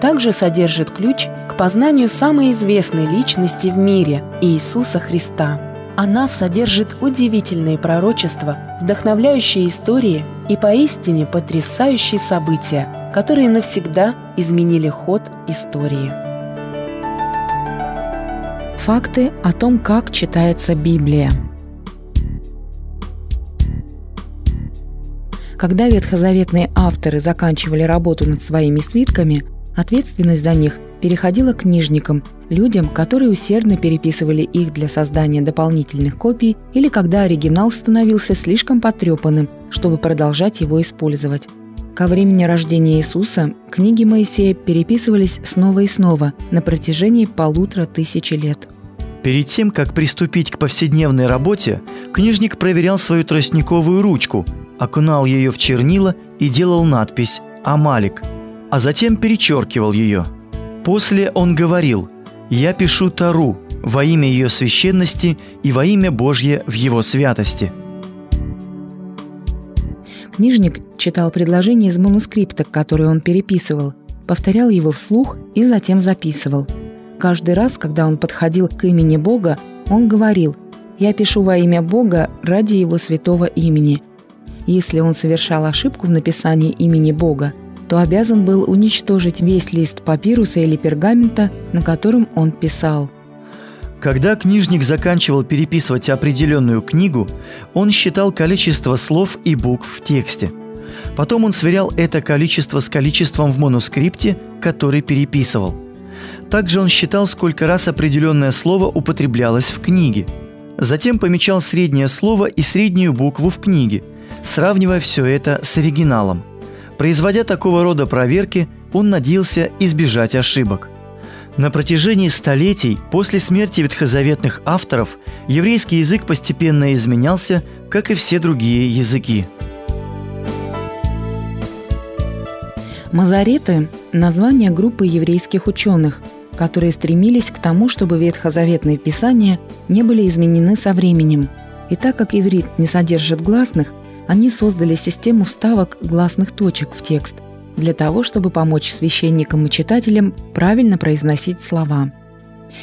также содержит ключ к познанию самой известной личности в мире – Иисуса Христа. Она содержит удивительные пророчества, вдохновляющие истории и поистине потрясающие события, которые навсегда изменили ход истории. Факты о том, как читается Библия. Когда ветхозаветные авторы заканчивали работу над своими свитками, ответственность за них переходила к книжникам, людям, которые усердно переписывали их для создания дополнительных копий или когда оригинал становился слишком потрепанным, чтобы продолжать его использовать. Ко времени рождения Иисуса книги Моисея переписывались снова и снова на протяжении полутора тысячи лет. Перед тем, как приступить к повседневной работе, книжник проверял свою тростниковую ручку, окунал ее в чернила и делал надпись «Амалик», а затем перечеркивал ее. После он говорил «Я пишу Тару во имя ее священности и во имя Божье в его святости». Книжник читал предложение из манускрипта, который он переписывал, повторял его вслух и затем записывал. Каждый раз, когда он подходил к имени Бога, он говорил «Я пишу во имя Бога ради Его святого имени». Если он совершал ошибку в написании имени Бога, то обязан был уничтожить весь лист папируса или пергамента, на котором он писал. Когда книжник заканчивал переписывать определенную книгу, он считал количество слов и букв в тексте. Потом он сверял это количество с количеством в манускрипте, который переписывал. Также он считал, сколько раз определенное слово употреблялось в книге. Затем помечал среднее слово и среднюю букву в книге, сравнивая все это с оригиналом. Производя такого рода проверки, он надеялся избежать ошибок. На протяжении столетий после смерти ветхозаветных авторов еврейский язык постепенно изменялся, как и все другие языки. Мазариты – название группы еврейских ученых, которые стремились к тому, чтобы ветхозаветные писания не были изменены со временем. И так как иврит не содержит гласных, они создали систему вставок гласных точек в текст для того, чтобы помочь священникам и читателям правильно произносить слова.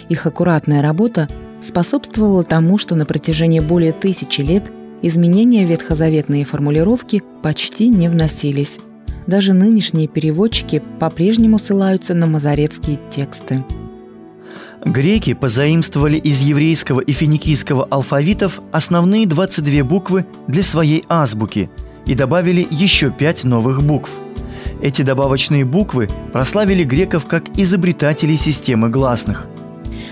Их аккуратная работа способствовала тому, что на протяжении более тысячи лет изменения ветхозаветные формулировки почти не вносились. Даже нынешние переводчики по-прежнему ссылаются на мазарецкие тексты. Греки позаимствовали из еврейского и финикийского алфавитов основные 22 буквы для своей азбуки и добавили еще пять новых букв. Эти добавочные буквы прославили греков как изобретателей системы гласных.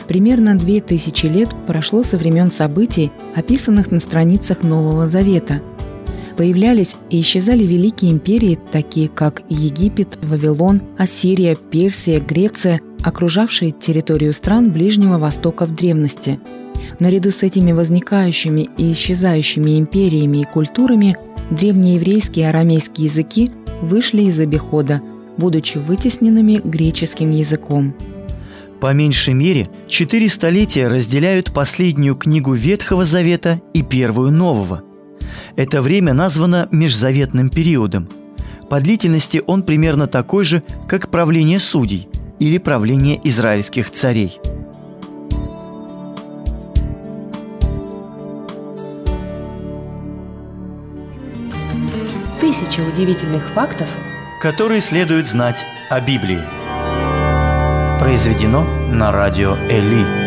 Примерно две тысячи лет прошло со времен событий, описанных на страницах Нового Завета. Появлялись и исчезали великие империи, такие как Египет, Вавилон, Ассирия, Персия, Греция – окружавшие территорию стран Ближнего Востока в древности. Наряду с этими возникающими и исчезающими империями и культурами древнееврейские и арамейские языки вышли из обихода, будучи вытесненными греческим языком. По меньшей мере, четыре столетия разделяют последнюю книгу Ветхого Завета и первую Нового. Это время названо межзаветным периодом. По длительности он примерно такой же, как правление судей – или правление израильских царей. Тысяча удивительных фактов, которые следует знать о Библии. Произведено на радио Эли.